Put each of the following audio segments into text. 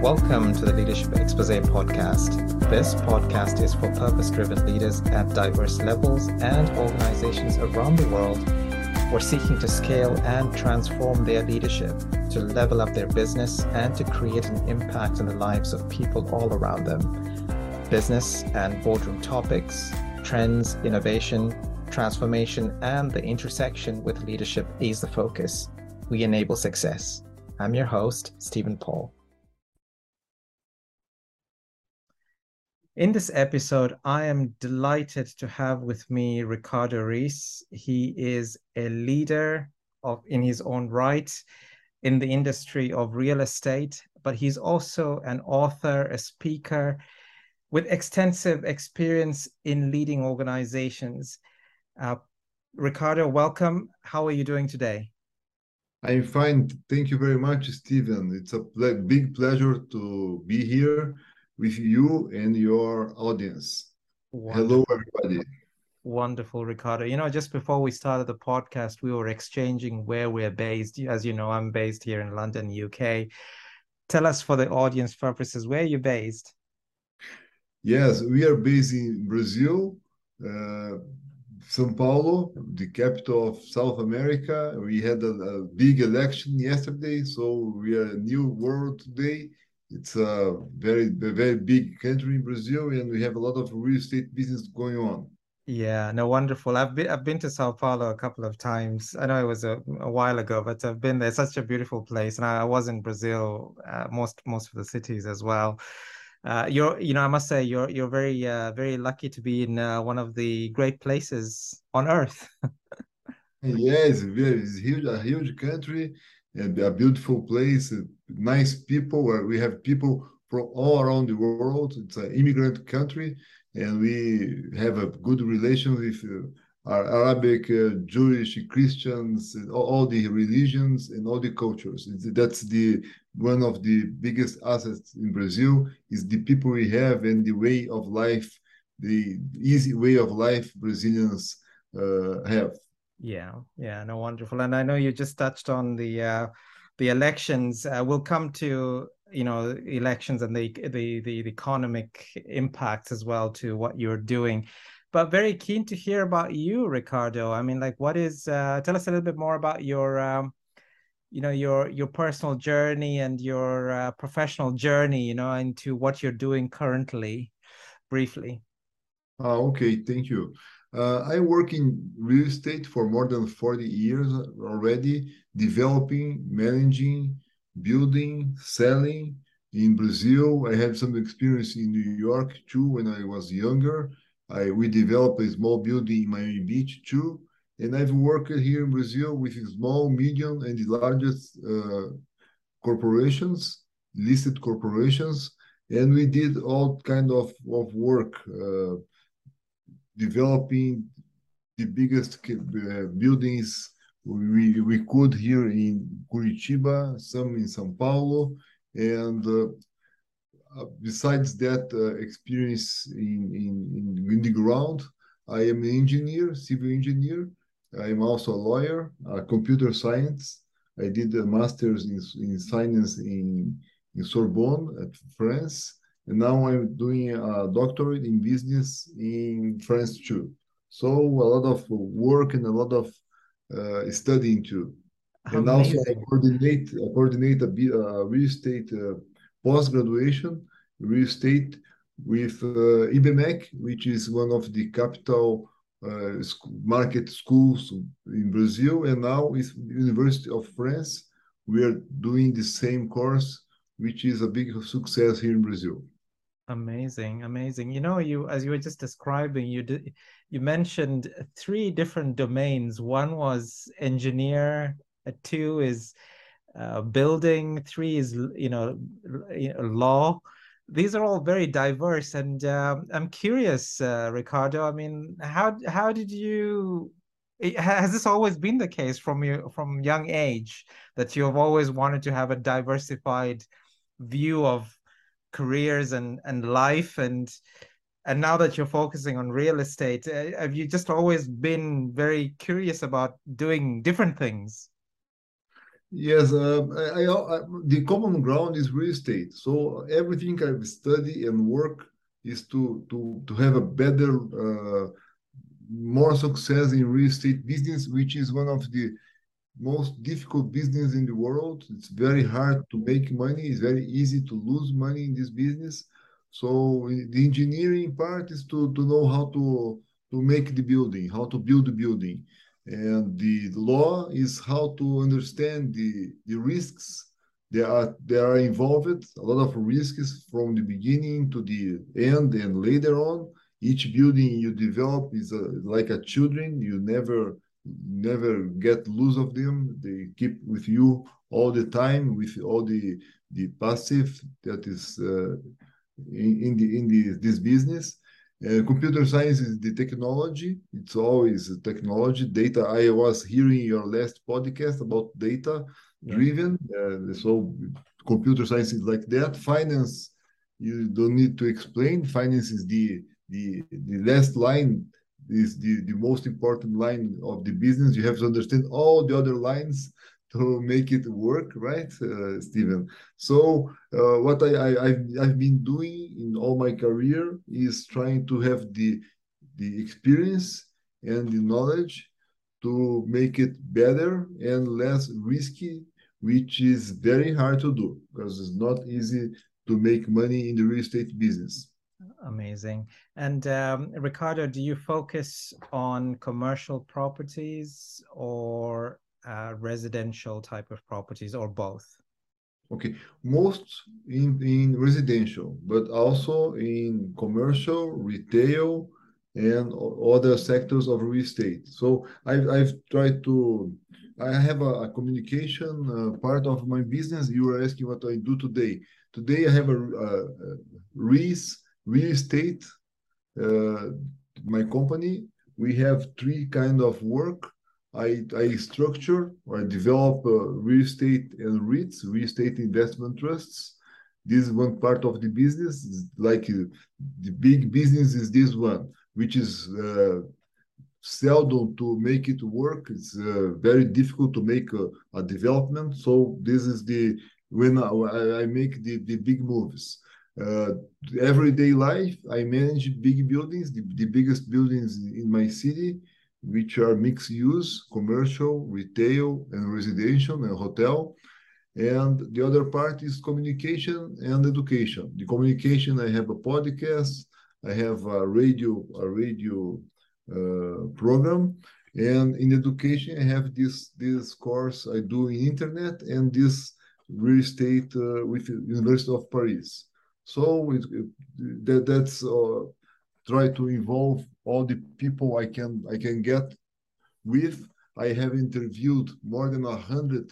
Welcome to the Leadership Exposé podcast. This podcast is for purpose driven leaders at diverse levels and organizations around the world who are seeking to scale and transform their leadership to level up their business and to create an impact on the lives of people all around them. Business and boardroom topics, trends, innovation, transformation, and the intersection with leadership is the focus. We enable success. I'm your host, Steven Paul. In this episode, I am delighted to have with me Ricardo Reis. He is a leader of in his own right in the industry of real estate, but he's also an author, a speaker with extensive experience in leading organizations. Uh, Ricardo, welcome. How are you doing today? I'm fine. Thank you very much, Steven. It's a big pleasure to be here with you and your audience. Wonderful. Hello, everybody. Wonderful, Ricardo. You know, just before we started the podcast, we were exchanging where we're based. As you know, I'm based here in London, UK. Tell us for the audience purposes, where you're you based? Yes, we are based in Brazil, uh, São Paulo, the capital of South America. We had a, a big election yesterday, so we are a new world today it's a very very big country in Brazil, and we have a lot of real estate business going on. Yeah, no, wonderful. I've been I've been to Sao Paulo a couple of times. I know it was a, a while ago, but I've been there. Such a beautiful place, and I, I was in Brazil, uh, most most of the cities as well. Uh, you're, you know, I must say you're you're very uh, very lucky to be in uh, one of the great places on earth. yes, it's huge, a huge country, a beautiful place nice people where we have people from all around the world. It's an immigrant country, and we have a good relation with uh, our Arabic, uh, Jewish, Christians, all, all, the religions and all the cultures. That's the one of the biggest assets in Brazil is the people we have and the way of life, the easy way of life Brazilians uh, have. Yeah, yeah, no, wonderful. And I know you just touched on the uh, the elections. Uh, we'll come to you know elections and the, the the economic impacts as well to what you're doing. But very keen to hear about you ricardo. I mean like what is uh, tell us a little bit more about your um, you know your your personal journey and your uh, professional journey you know into what you're doing currently briefly. Uh, okay thank you uh, I work in real estate for more than 40 years already, developing, managing, building, selling. In Brazil, I had some experience in New York too when I was younger. I, we developed a small building in Miami Beach too. And I've worked here in Brazil with small, medium, and the largest uh, corporations, listed corporations. And we did all kind of, of work. Uh, developing the biggest uh, buildings we, we could here in Curitiba, some in São Paulo, and uh, uh, besides that uh, experience in, in, in the ground, I am an engineer, civil engineer. I am also a lawyer, a computer science. I did a master's in, in science in, in Sorbonne at France and now I'm doing a doctorate in business in France too. So a lot of work and a lot of uh, studying too. And also I coordinate I coordinate a, a real estate uh, post graduation real estate with uh, IBMEC, which is one of the capital uh, market schools in Brazil, and now with University of France, we are doing the same course, which is a big success here in Brazil. Amazing, amazing. You know, you as you were just describing, you did you mentioned three different domains. One was engineer, two is uh, building, three is you know law. These are all very diverse, and um, I'm curious, uh, Ricardo. I mean, how how did you? Has this always been the case from your from young age that you have always wanted to have a diversified view of careers and and life and and now that you're focusing on real estate uh, have you just always been very curious about doing different things Yes, uh, I, I, the common ground is real estate. So everything I study and work is to to to have a better, uh, more success in real estate business, which is one of the most difficult business in the world. It's very hard to make money. It's very easy to lose money in this business. So the engineering part is to to know how to to make the building, how to build the building and the law is how to understand the, the risks that are, that are involved, a lot of risks from the beginning to the end and later on. Each building you develop is a, like a children. You never never get loose of them. They keep with you all the time with all the the passive that is uh, in, in the in the this business uh, computer science is the technology. It's always technology. Data. I was hearing your last podcast about data driven. Uh, so computer science is like that. Finance, you don't need to explain. Finance is the the the last line is the, the most important line of the business. You have to understand all the other lines to make it work, right, uh, Steven? So uh, what I, I have I've been doing in all my career is trying to have the the experience and the knowledge to make it better and less risky, which is very hard to do because it's not easy to make money in the real estate business. Amazing. And um, Ricardo, do you focus on commercial properties or uh, residential type of properties or both? Okay, most in, in residential, but also in commercial, retail, and other sectors of real estate. So I've, I've tried to, I have a, a communication uh, part of my business. You were asking what I do today. Today I have a, a, a real estate, uh, my company. We have three kind of work I, I structure or I develop uh, real estate and REITs, real estate investment trusts. This is one part of the business. like uh, the big business is this one, which is uh, seldom to make it work. It's uh, very difficult to make a, a, development. So this is the when I, I make the, the big moves. Uh, everyday life, I manage big buildings, the, the biggest buildings in my city which are mixed use, commercial, retail, and residential and hotel. And the other part is communication and education. The communication, I have a podcast, I have a radio, a radio uh, program, and in education, I have this this course I do in internet and this real estate uh, with University of Paris. So it, that, that's uh, try to involve all the people I can I can get with. I have interviewed more than a hundred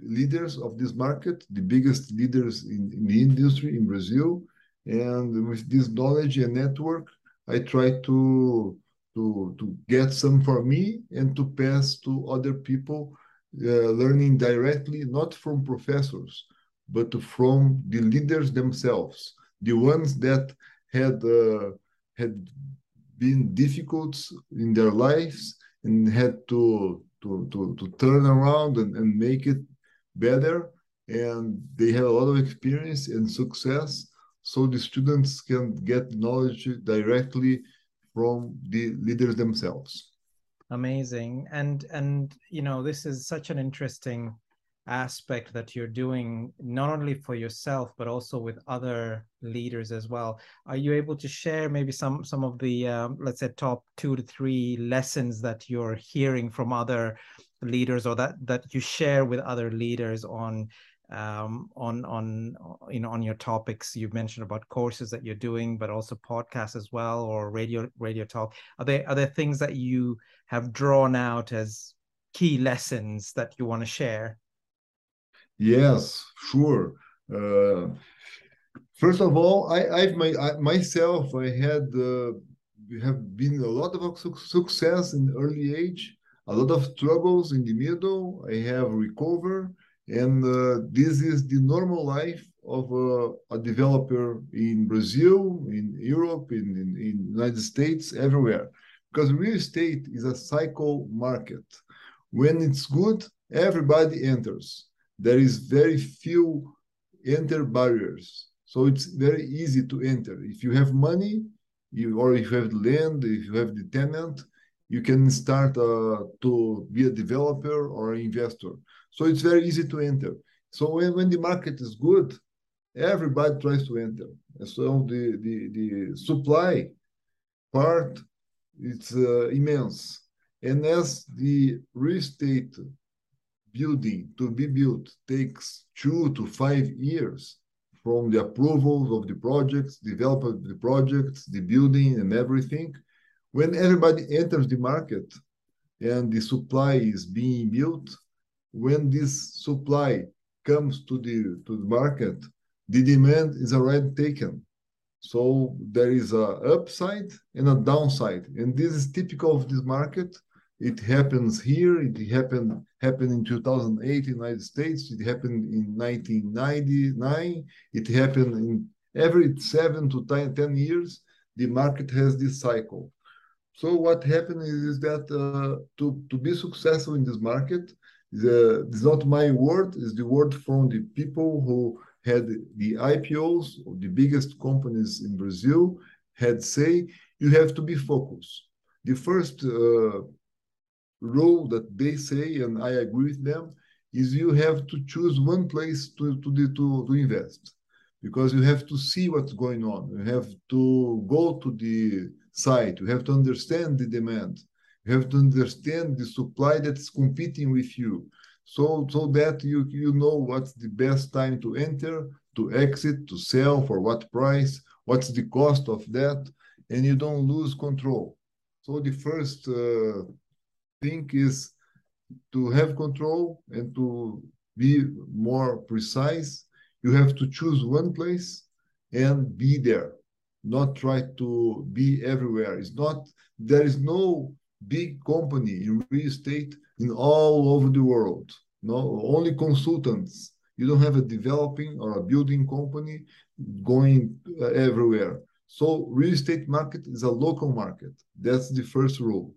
leaders of this market, the biggest leaders in, in the industry in Brazil, and with this knowledge and network, I try to to to get some for me and to pass to other people, uh, learning directly not from professors, but from the leaders themselves, the ones that had. Uh, had been difficult in their lives and had to to to, to turn around and, and make it better. And they have a lot of experience and success. So the students can get knowledge directly from the leaders themselves. Amazing. And and you know this is such an interesting aspect that you're doing not only for yourself but also with other leaders as well. Are you able to share maybe some some of the um, let's say top two to three lessons that you're hearing from other leaders or that that you share with other leaders on um, on on you know on your topics? You've mentioned about courses that you're doing but also podcasts as well or radio radio talk. Are there are there things that you have drawn out as key lessons that you want to share Yes, sure. Uh, first of all, I, I've my I, myself I had uh, have been a lot of su success in early age, a lot of troubles in the middle. I have recovered, and uh, this is the normal life of a, a developer in Brazil, in Europe, in, in in United States, everywhere. Because real estate is a cycle market. When it's good, everybody enters. There is very few enter barriers. So it's very easy to enter. If you have money, you or if you have land, if you have the tenant, you can start uh, to be a developer or investor. So it's very easy to enter. So when, when the market is good, everybody tries to enter. And so the, the, the supply part it's uh, immense. And as the real estate building to be built takes two to five years from the approval of the projects, development of the projects, the building and everything, when everybody enters the market and the supply is being built, when this supply comes to the to the market, the demand is already taken. So there is a upside and a downside, and this is typical of this market. It happens here. It happened happened in 2008 in the United States. It happened in 1999. It happened in every seven to 10, 10 years. The market has this cycle. So what happened is, is that uh, to, to be successful in this market, the, it's not my word, it's the word from the people who had the IPOs of the biggest companies in Brazil had say, you have to be focused. The first uh, rule that they say, and I agree with them, is you have to choose one place to, to, to, to invest because you have to see what's going on. You have to go to the site. You have to understand the demand. You have to understand the supply that's competing with you. So, so that you, you know what's the best time to enter, to exit, to sell, for what price, what's the cost of that, and you don't lose control. So the first uh, thing is to have control and to be more precise. You have to choose one place and be there not try to be everywhere. It's not, there is no big company in real estate in all over the world. No, only consultants. You don't have a developing or a building company going uh, everywhere. So real estate market is a local market. That's the first rule.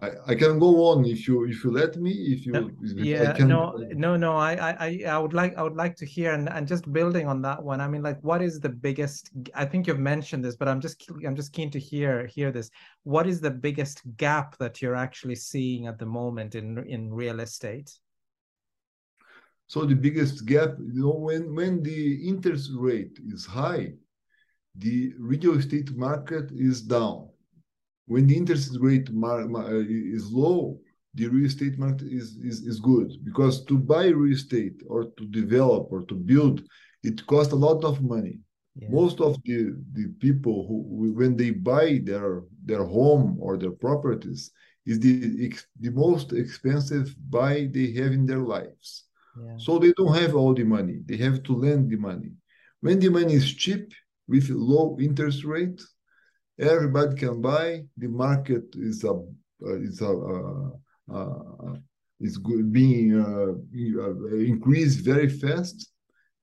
I, I can go on if you if you let me if you uh, no, if yeah no no no I, I I would like I would like to hear and, and just building on that one I mean like what is the biggest I think you've mentioned this but I'm just I'm just keen to hear hear this. What is the biggest gap that you're actually seeing at the moment in in real estate? So the biggest gap you know when when the interest rate is high the real estate market is down when the interest rate uh, is low, the real estate market is, is, is good because to buy real estate or to develop or to build, it costs a lot of money. Yeah. Most of the, the people who, when they buy their their home or their properties, is the the most expensive buy they have in their lives. Yeah. So they don't have all the money; they have to lend the money. When the money is cheap with low interest rate, everybody can buy. The market is a is a uh, uh, is being uh, increased very fast.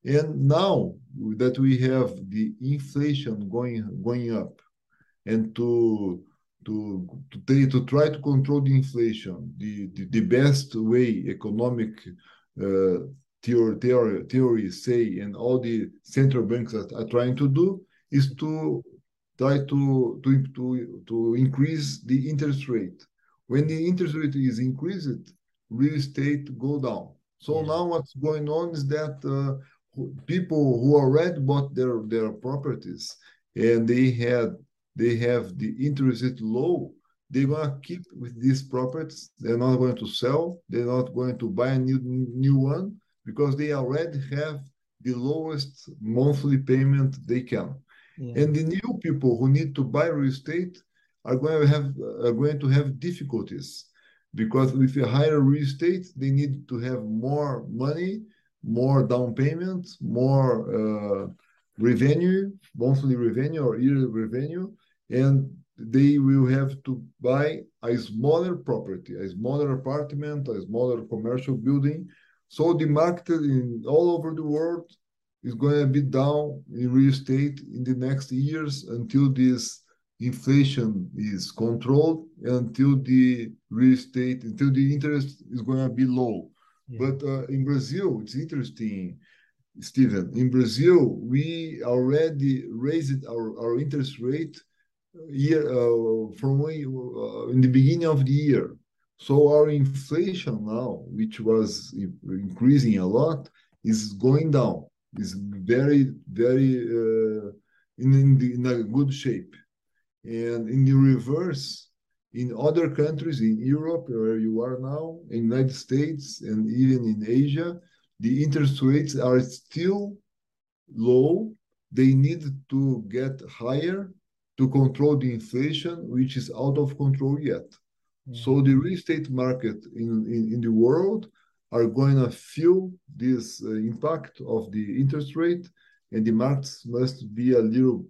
And now that we have the inflation going going up, and to to to, to try to control the inflation, the, the, the best way economic uh, theory, theory, theories say, and all the central banks are, are trying to do, is to try to, to, to, to increase the interest rate. When the interest rate is increased, real estate go down. So yeah. now what's going on is that uh, people who already bought their, their properties and they had they have the interest rate low, they're gonna keep with these properties. They're not going to sell. They're not going to buy a new new one because they already have the lowest monthly payment they can. Yeah. And the new people who need to buy real estate are going to have are going to have difficulties because with a higher real estate, they need to have more money, more down payment, more uh, revenue, monthly revenue or yearly revenue, and they will have to buy a smaller property, a smaller apartment, a smaller commercial building. So the market in all over the world is going to be down in real estate in the next years until this inflation is controlled until the real estate, until the interest is going to be low. Yeah. But uh, in Brazil, it's interesting, Steven. In Brazil, we already raised our, our interest rate uh, year uh, from uh, in the beginning of the year. So our inflation now, which was increasing a lot, is going down. Is very very uh, in in, the, in a good shape. And in the reverse, in other countries in Europe, where you are now, in United States, and even in Asia, the interest rates are still low. They need to get higher to control the inflation, which is out of control yet. Mm. So the real estate market in, in, in the world are going to feel this uh, impact of the interest rate, and the markets must be a little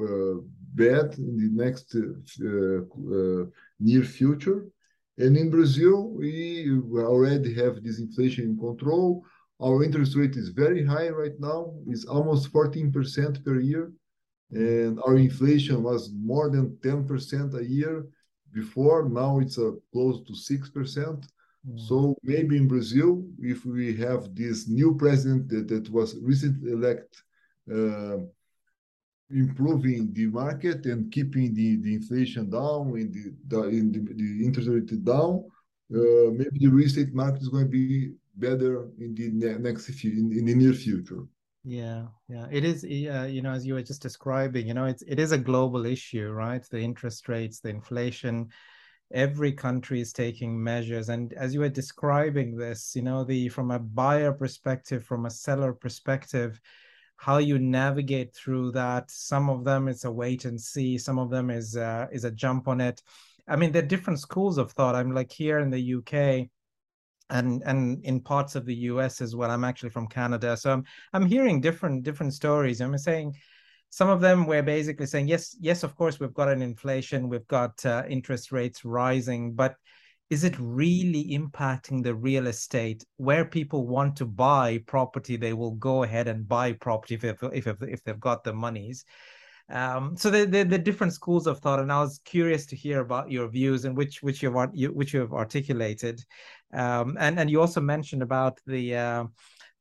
uh, bad in the next uh, near future. And in Brazil, we already have this inflation in control. Our interest rate is very high right now. It's almost 14% per year. And our inflation was more than 10% a year before. Now it's uh, close to 6%. So maybe in Brazil, if we have this new president that, that was recently elected, uh, improving the market and keeping the, the inflation down and the, the, in the, the interest rate down, uh, maybe the real estate market is going to be better in the next few, in, in the near future. Yeah, yeah, it is. Uh, you know, as you were just describing, you know, it's it is a global issue, right? The interest rates, the inflation. Every country is taking measures, and as you were describing this, you know, the from a buyer perspective, from a seller perspective, how you navigate through that. Some of them it's a wait and see. Some of them is uh, is a jump on it. I mean, there are different schools of thought. I'm like here in the UK, and and in parts of the US as well. I'm actually from Canada, so I'm I'm hearing different different stories. I'm saying some of them were basically saying yes, yes, of course we've got an inflation, we've got uh, interest rates rising, but is it really impacting the real estate? Where people want to buy property they will go ahead and buy property if if if, if they've got the monies. Um, so the, the, the different schools of thought and i was curious to hear about your views and which which you've which you have articulated. Um, and and you also mentioned about the uh,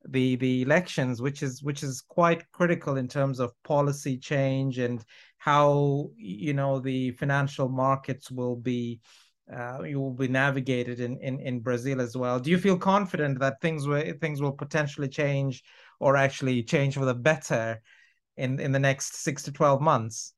the the elections which is which is quite critical in terms of policy change and how you know the financial markets will be uh, you will be navigated in, in in Brazil as well. Do you feel confident that things will things will potentially change or actually change for the better in in the next six to twelve months?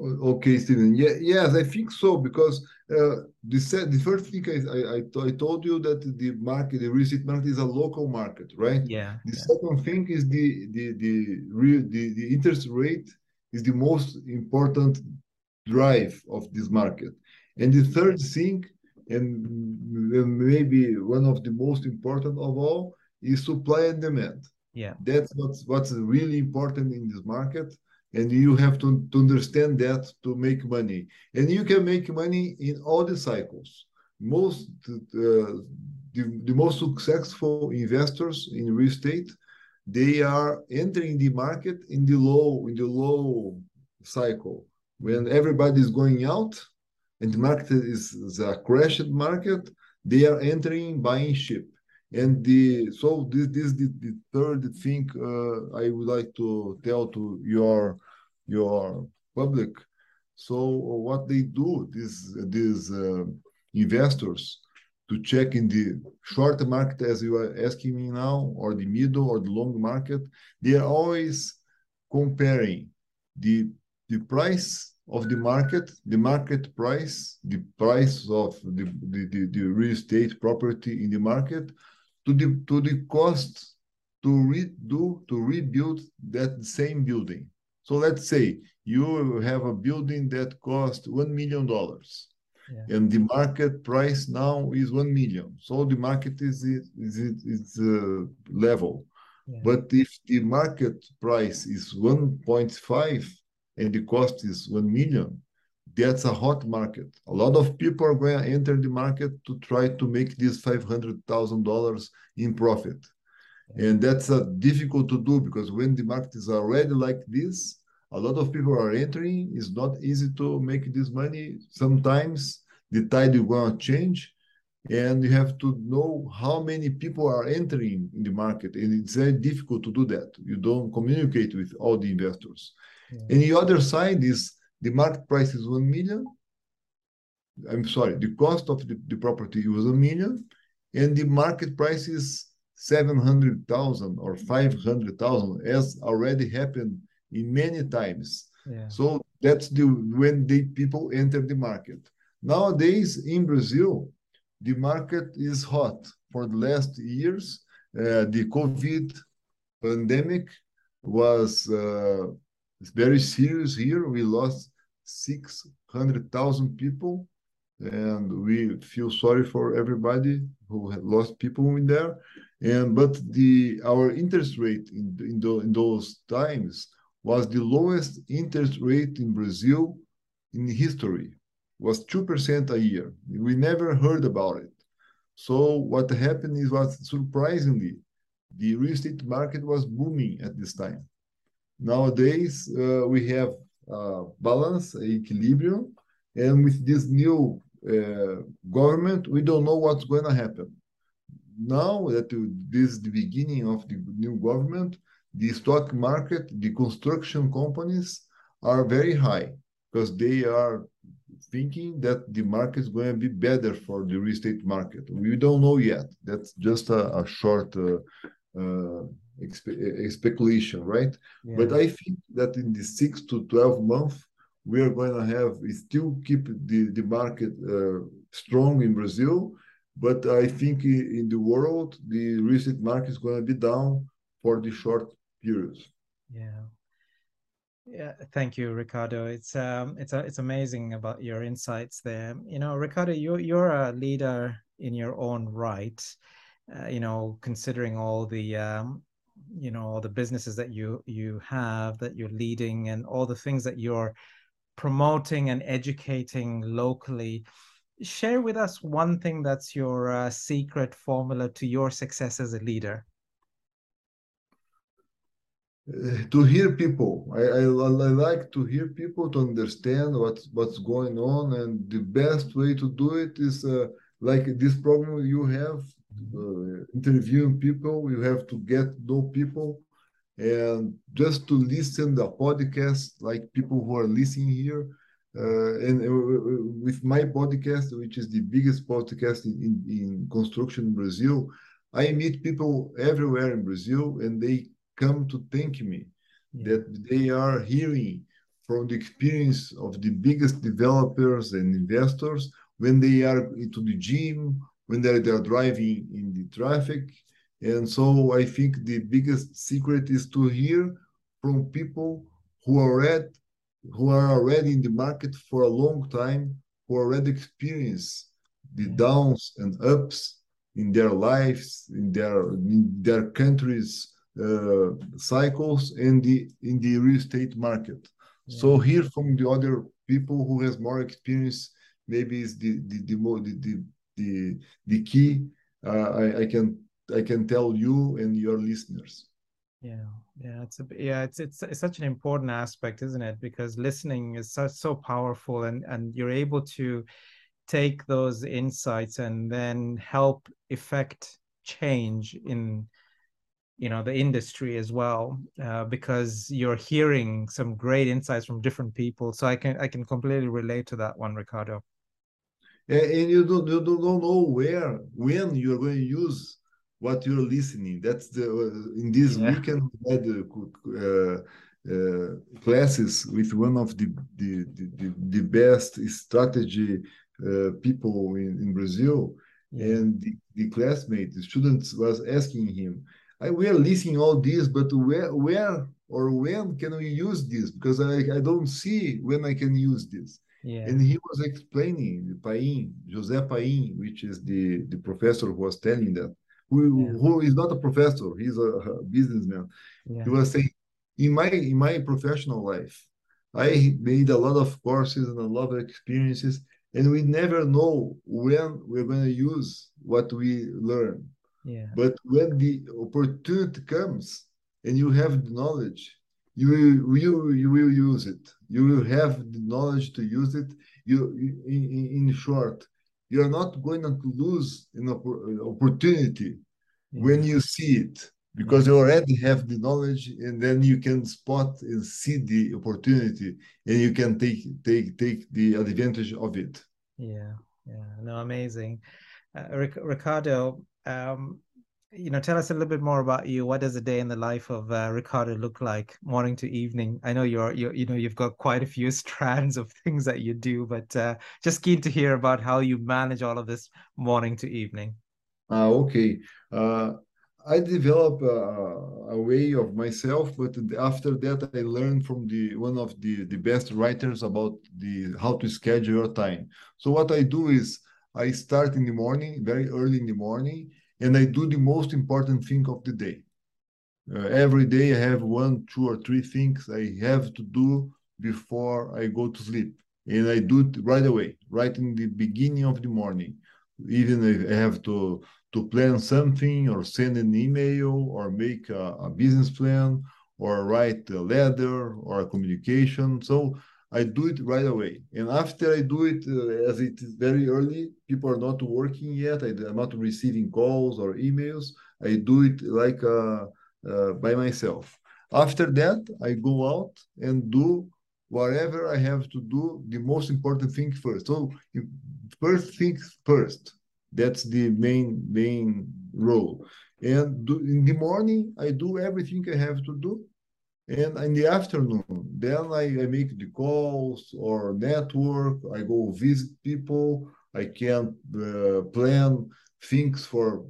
Okay, Steven. Yeah, yes, I think so because uh, the the first thing I, I I told you that the market, the real estate market, is a local market, right? Yeah. The yeah. second thing is the the the real the, the interest rate is the most important drive of this market and the third thing, and maybe one of the most important of all, is supply and demand. Yeah. That's what's what's really important in this market. And you have to, to understand that to make money. And you can make money in all the cycles. Most uh, the, the most successful investors in real estate, they are entering the market in the low in the low cycle when everybody is going out and the market is, a crashed market, they are entering buying ship. And the so this this the, the third thing uh, I would like to tell to your your public. So what they do, these these uh, investors, to check in the short market as you are asking me now, or the middle or the long market, they are always comparing the the price of the market, the market price, the price of the, the, the, the real estate property in the market, to the to the cost to redo to rebuild that same building. So let's say you have a building that cost one million dollars, yeah. and the market price now is one million. So the market is is is uh, level. Yeah. But if the market price is one point five and the cost is 1 million, that's a hot market. A lot of people are going to enter the market to try to make this $500,000 in profit. And that's uh, difficult to do because when the market is already like this, a lot of people are entering. It's not easy to make this money. Sometimes the tide is going to change, and you have to know how many people are entering in the market, and it's very difficult to do that. You don't communicate with all the investors. Yeah. And the other side is the market price is 1 million. I'm sorry, the cost of the, the property was a million, and the market price is 700,000 or 500,000, as already happened in many times. Yeah. So that's the when the people enter the market. Nowadays in Brazil, the market is hot. For the last years, uh, the COVID pandemic was uh, very serious here. We lost 600,000 people, and we feel sorry for everybody who had lost people in there. And but the our interest rate in in, the, in those times was the lowest interest rate in Brazil in history. Was two percent a year. We never heard about it. So what happened is was surprisingly, the real estate market was booming at this time. Nowadays uh, we have uh, balance, equilibrium, and with this new uh, government, we don't know what's going to happen. Now that this is the beginning of the new government, the stock market, the construction companies are very high because they are thinking that the market is going to be better for the real estate market. We don't know yet. That's just a, a short uh, uh, speculation, right? Yeah. But I think that in the six to 12 months, we are going to have still keep the, the market uh, strong in Brazil. But I think in the world, the recent market is going to be down for the short periods. Yeah. Yeah, thank you, Ricardo. It's um, it's a, it's amazing about your insights there. You know, Ricardo, you're you're a leader in your own right. Uh, you know, considering all the um, you know all the businesses that you you have that you're leading and all the things that you're promoting and educating locally share with us one thing that's your uh, secret formula to your success as a leader. Uh, to hear people. I, I, I like to hear people to understand what's what's going on and the best way to do it is uh, like this problem you have uh, interviewing people you have to get know people and just to listen the podcast like people who are listening here uh, and uh, with my podcast which is the biggest podcast in, in, construction in brazil i meet people everywhere in brazil and they come to thank me yeah. that they are hearing from the experience of the biggest developers and investors when they are into the gym when they're, they're driving in the traffic and so I think the biggest secret is to hear from people who are already, who are already in the market for a long time, who already experience the downs and ups in their lives, in their in their countries' uh, cycles, and the in the real estate market. Yeah. So hear from the other people who has more experience. Maybe is the the the the the, the key. Uh, I, I can I can tell you and your listeners. Yeah, yeah, it's a yeah, it's it's it's such an important aspect, isn't it? Because listening is such so powerful, and and you're able to take those insights and then help effect change in you know the industry as well uh, because you're hearing some great insights from different people so i can i can completely relate to that one ricardo and you don't you don't know where when you're going to use what you're listening. That's the uh, in this yeah. weekend we had uh, uh, classes with one of the the the, the best strategy uh, people in, in Brazil, yeah. and the, the classmate, the students was asking him, I, "We are listening all this, but where where or when can we use this? Because I I don't see when I can use this." Yeah. And he was explaining Paim, José Paim, which is the, the professor who was telling that who, yeah. who is not a professor, he's a, a businessman. Yeah. He was saying, in my in my professional life, I made a lot of courses and a lot of experiences, and we never know when we're going to use what we learn. Yeah. But when the opportunity comes and you have the knowledge, you you you will use it. You will have the knowledge to use it. You in, in short, you are not going to lose an opportunity mm-hmm. when you see it because you already have the knowledge and then you can spot and see the opportunity and you can take take take the advantage of it yeah yeah no amazing uh, ricardo um you know tell us a little bit more about you. What does a day in the life of uh, ricardo look like morning to evening? I know you're, you're you know you've got quite a few strands of things that you do but uh, just keen to hear about how you manage all of this morning to evening. Uh, okay. Uh, I develop a, a, way of myself, but after that I learned from the one of the, the best writers about the how to schedule your time. So what I do is I start in the morning, very early in the morning, and I do the most important thing of the day. Uh, every day I have one, two, or three things I have to do before I go to sleep, and I do it right away, right in the beginning of the morning. Even if I have to to plan something or send an email or make a, a business plan or write a letter or a communication. So I do it right away. And after I do it, uh, as it is very early, people are not working yet. I, am not receiving calls or emails. I do it like uh, uh, by myself. After that, I go out and do whatever I have to do. The most important thing first. So first things first. That's the main main role. And do, in the morning, I do everything I have to do. And in the afternoon, then I, I make the calls or network. I go visit people. I can uh, plan things for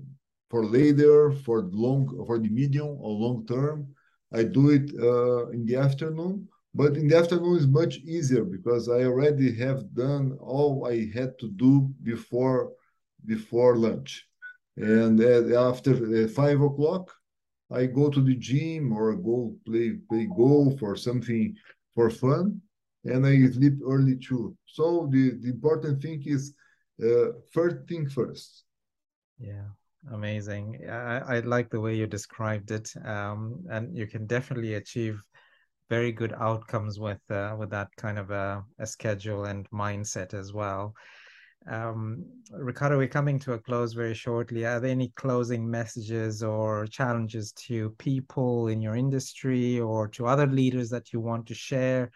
for later, for long, for the medium or long term. I do it uh, in the afternoon, but in the afternoon is much easier because I already have done all I had to do before before lunch. And after five o'clock, I go to the gym or go play play golf or something for fun, and I sleep early too. So the, the important thing is uh, first thing first. Yeah, amazing. I, I like the way you described it, um, and you can definitely achieve very good outcomes with uh, with that kind of a, a schedule and mindset as well. Um, Ricardo, we're coming to a close very shortly. Are there any closing messages or challenges to people in your industry or to other leaders that you want to share,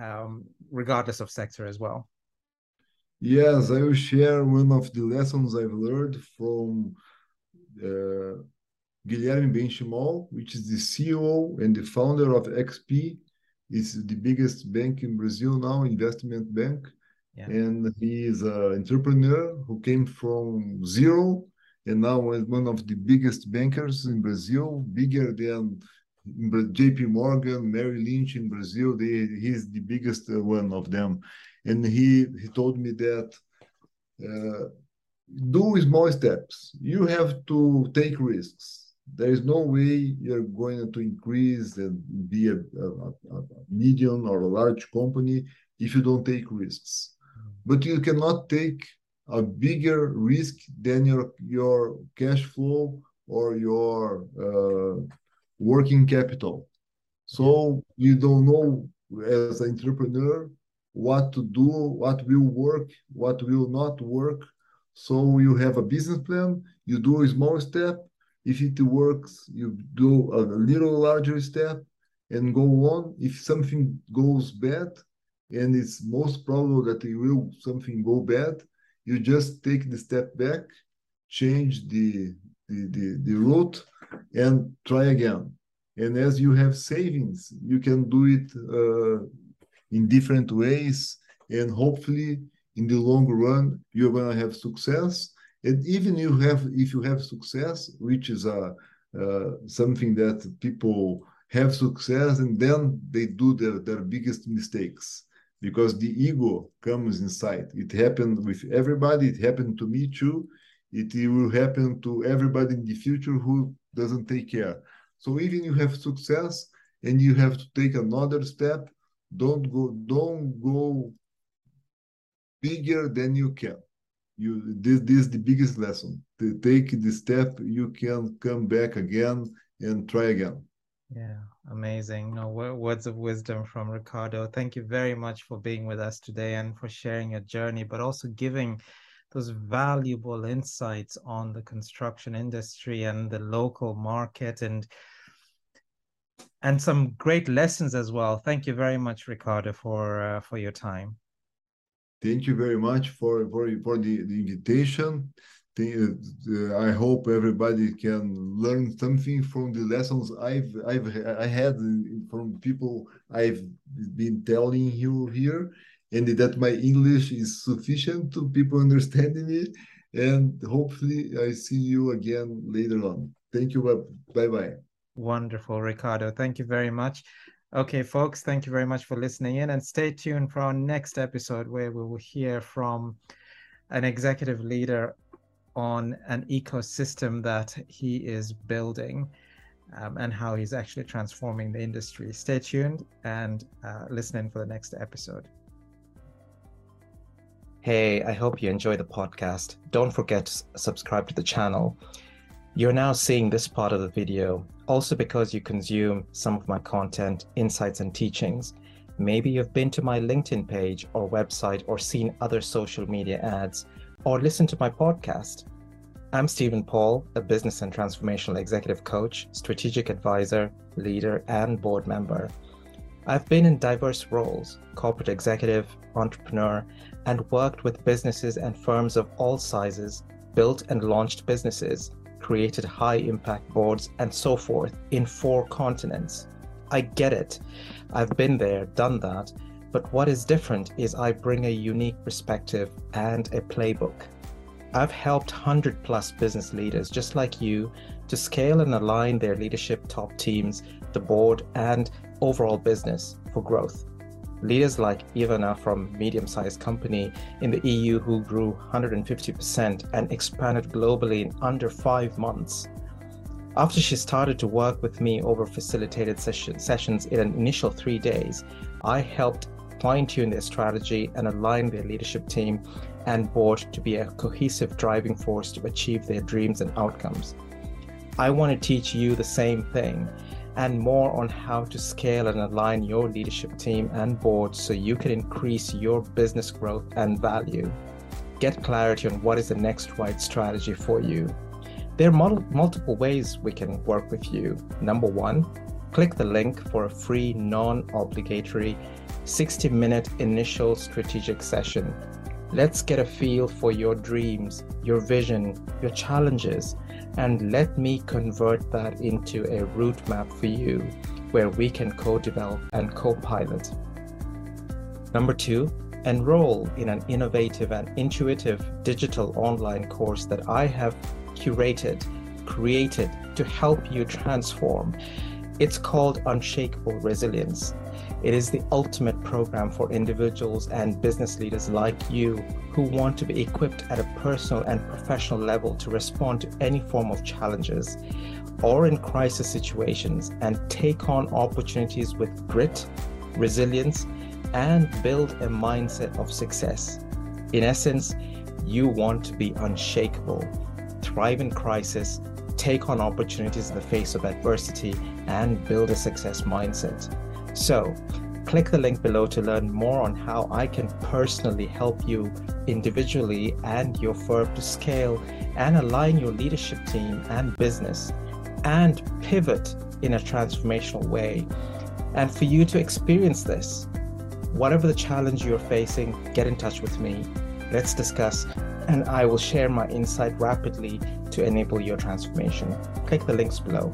um, regardless of sector as well? Yes, I will share one of the lessons I've learned from uh, Guilherme Benchimol, which is the CEO and the founder of XP. It's the biggest bank in Brazil now, investment bank yeah. And he is an entrepreneur who came from zero and now is one of the biggest bankers in Brazil, bigger than JP Morgan, Merrill Lynch in Brazil. They, he's the biggest uh, one of them. And he, he told me that uh, do small steps. You have to take risks. There is no way you're going to increase and be a, a, a medium or a large company if you don't take risks but you cannot take a bigger risk than your your cash flow or your uh, working capital. So you don't know as an entrepreneur what to do, what will work, what will not work. So you have a business plan, you do a small step. If it works, you do a little larger step and go on. If something goes bad, and it's most probable that it will something go bad, you just take the step back, change the the, the, the route, and try again. And as you have savings, you can do it uh, in different ways, and hopefully, in the long run, you're going to have success. And even you have, if you have success, which is a uh, something that people have success and then they do their, their biggest mistakes because the ego comes inside. It happened with everybody. It happened to me too. It will happen to everybody in the future who doesn't take care. So even you have success and you have to take another step, don't go don't go bigger than you can. You this this is the biggest lesson. To take the step, you can come back again and try again. Yeah, amazing. No words of wisdom from Ricardo. Thank you very much for being with us today and for sharing your journey, but also giving those valuable insights on the construction industry and the local market and and some great lessons as well. Thank you very much, Ricardo, for uh, for your time. Thank you very much for for, for the, the invitation. I hope everybody can learn something from the lessons I've I've I had from people I've been telling you here, and that my English is sufficient to people understanding me. And hopefully, I see you again later on. Thank you. Bye bye. Wonderful, Ricardo. Thank you very much. Okay, folks, thank you very much for listening in and stay tuned for our next episode where we will hear from an executive leader on an ecosystem that he is building um, and how he's actually transforming the industry. Stay tuned and uh, listen in for the next episode. Hey, I hope you enjoy the podcast. Don't forget to subscribe to the channel. You're now seeing this part of the video also because you consume some of my content, insights, and teachings. Maybe you've been to my LinkedIn page or website or seen other social media ads or listen to my podcast. I'm Steven Paul, a business and transformational executive coach, strategic advisor, leader, and board member. I've been in diverse roles corporate executive, entrepreneur, and worked with businesses and firms of all sizes, built and launched businesses, created high impact boards, and so forth in four continents. I get it. I've been there, done that. But what is different is I bring a unique perspective and a playbook. I've helped 100 plus business leaders just like you to scale and align their leadership top teams, the board, and overall business for growth. Leaders like Ivana from medium-sized company in the EU who grew 150% and expanded globally in under 5 months. After she started to work with me over facilitated session, sessions in an initial 3 days, I helped fine tune their strategy and align their leadership team and board to be a cohesive driving force to achieve their dreams and outcomes. I want to teach you the same thing and more on how to scale and align your leadership team and board so you can increase your business growth and value. Get clarity on what is the next right strategy for you. There are mul- multiple ways we can work with you. Number one, click the link for a free, non obligatory 60 minute initial strategic session. Let's get a feel for your dreams, your vision, your challenges, and let me convert that into a route map for you where we can co develop and co pilot. Number two, enroll in an innovative and intuitive digital online course that I have curated, created to help you transform. It's called Unshakeable Resilience. It is the ultimate program for individuals and business leaders like you who want to be equipped at a personal and professional level to respond to any form of challenges or in crisis situations and take on opportunities with grit, resilience, and build a mindset of success. In essence, you want to be unshakable, thrive in crisis, take on opportunities in the face of adversity, and build a success mindset. So, click the link below to learn more on how I can personally help you individually and your firm to scale and align your leadership team and business and pivot in a transformational way. And for you to experience this, whatever the challenge you're facing, get in touch with me. Let's discuss, and I will share my insight rapidly to enable your transformation. Click the links below.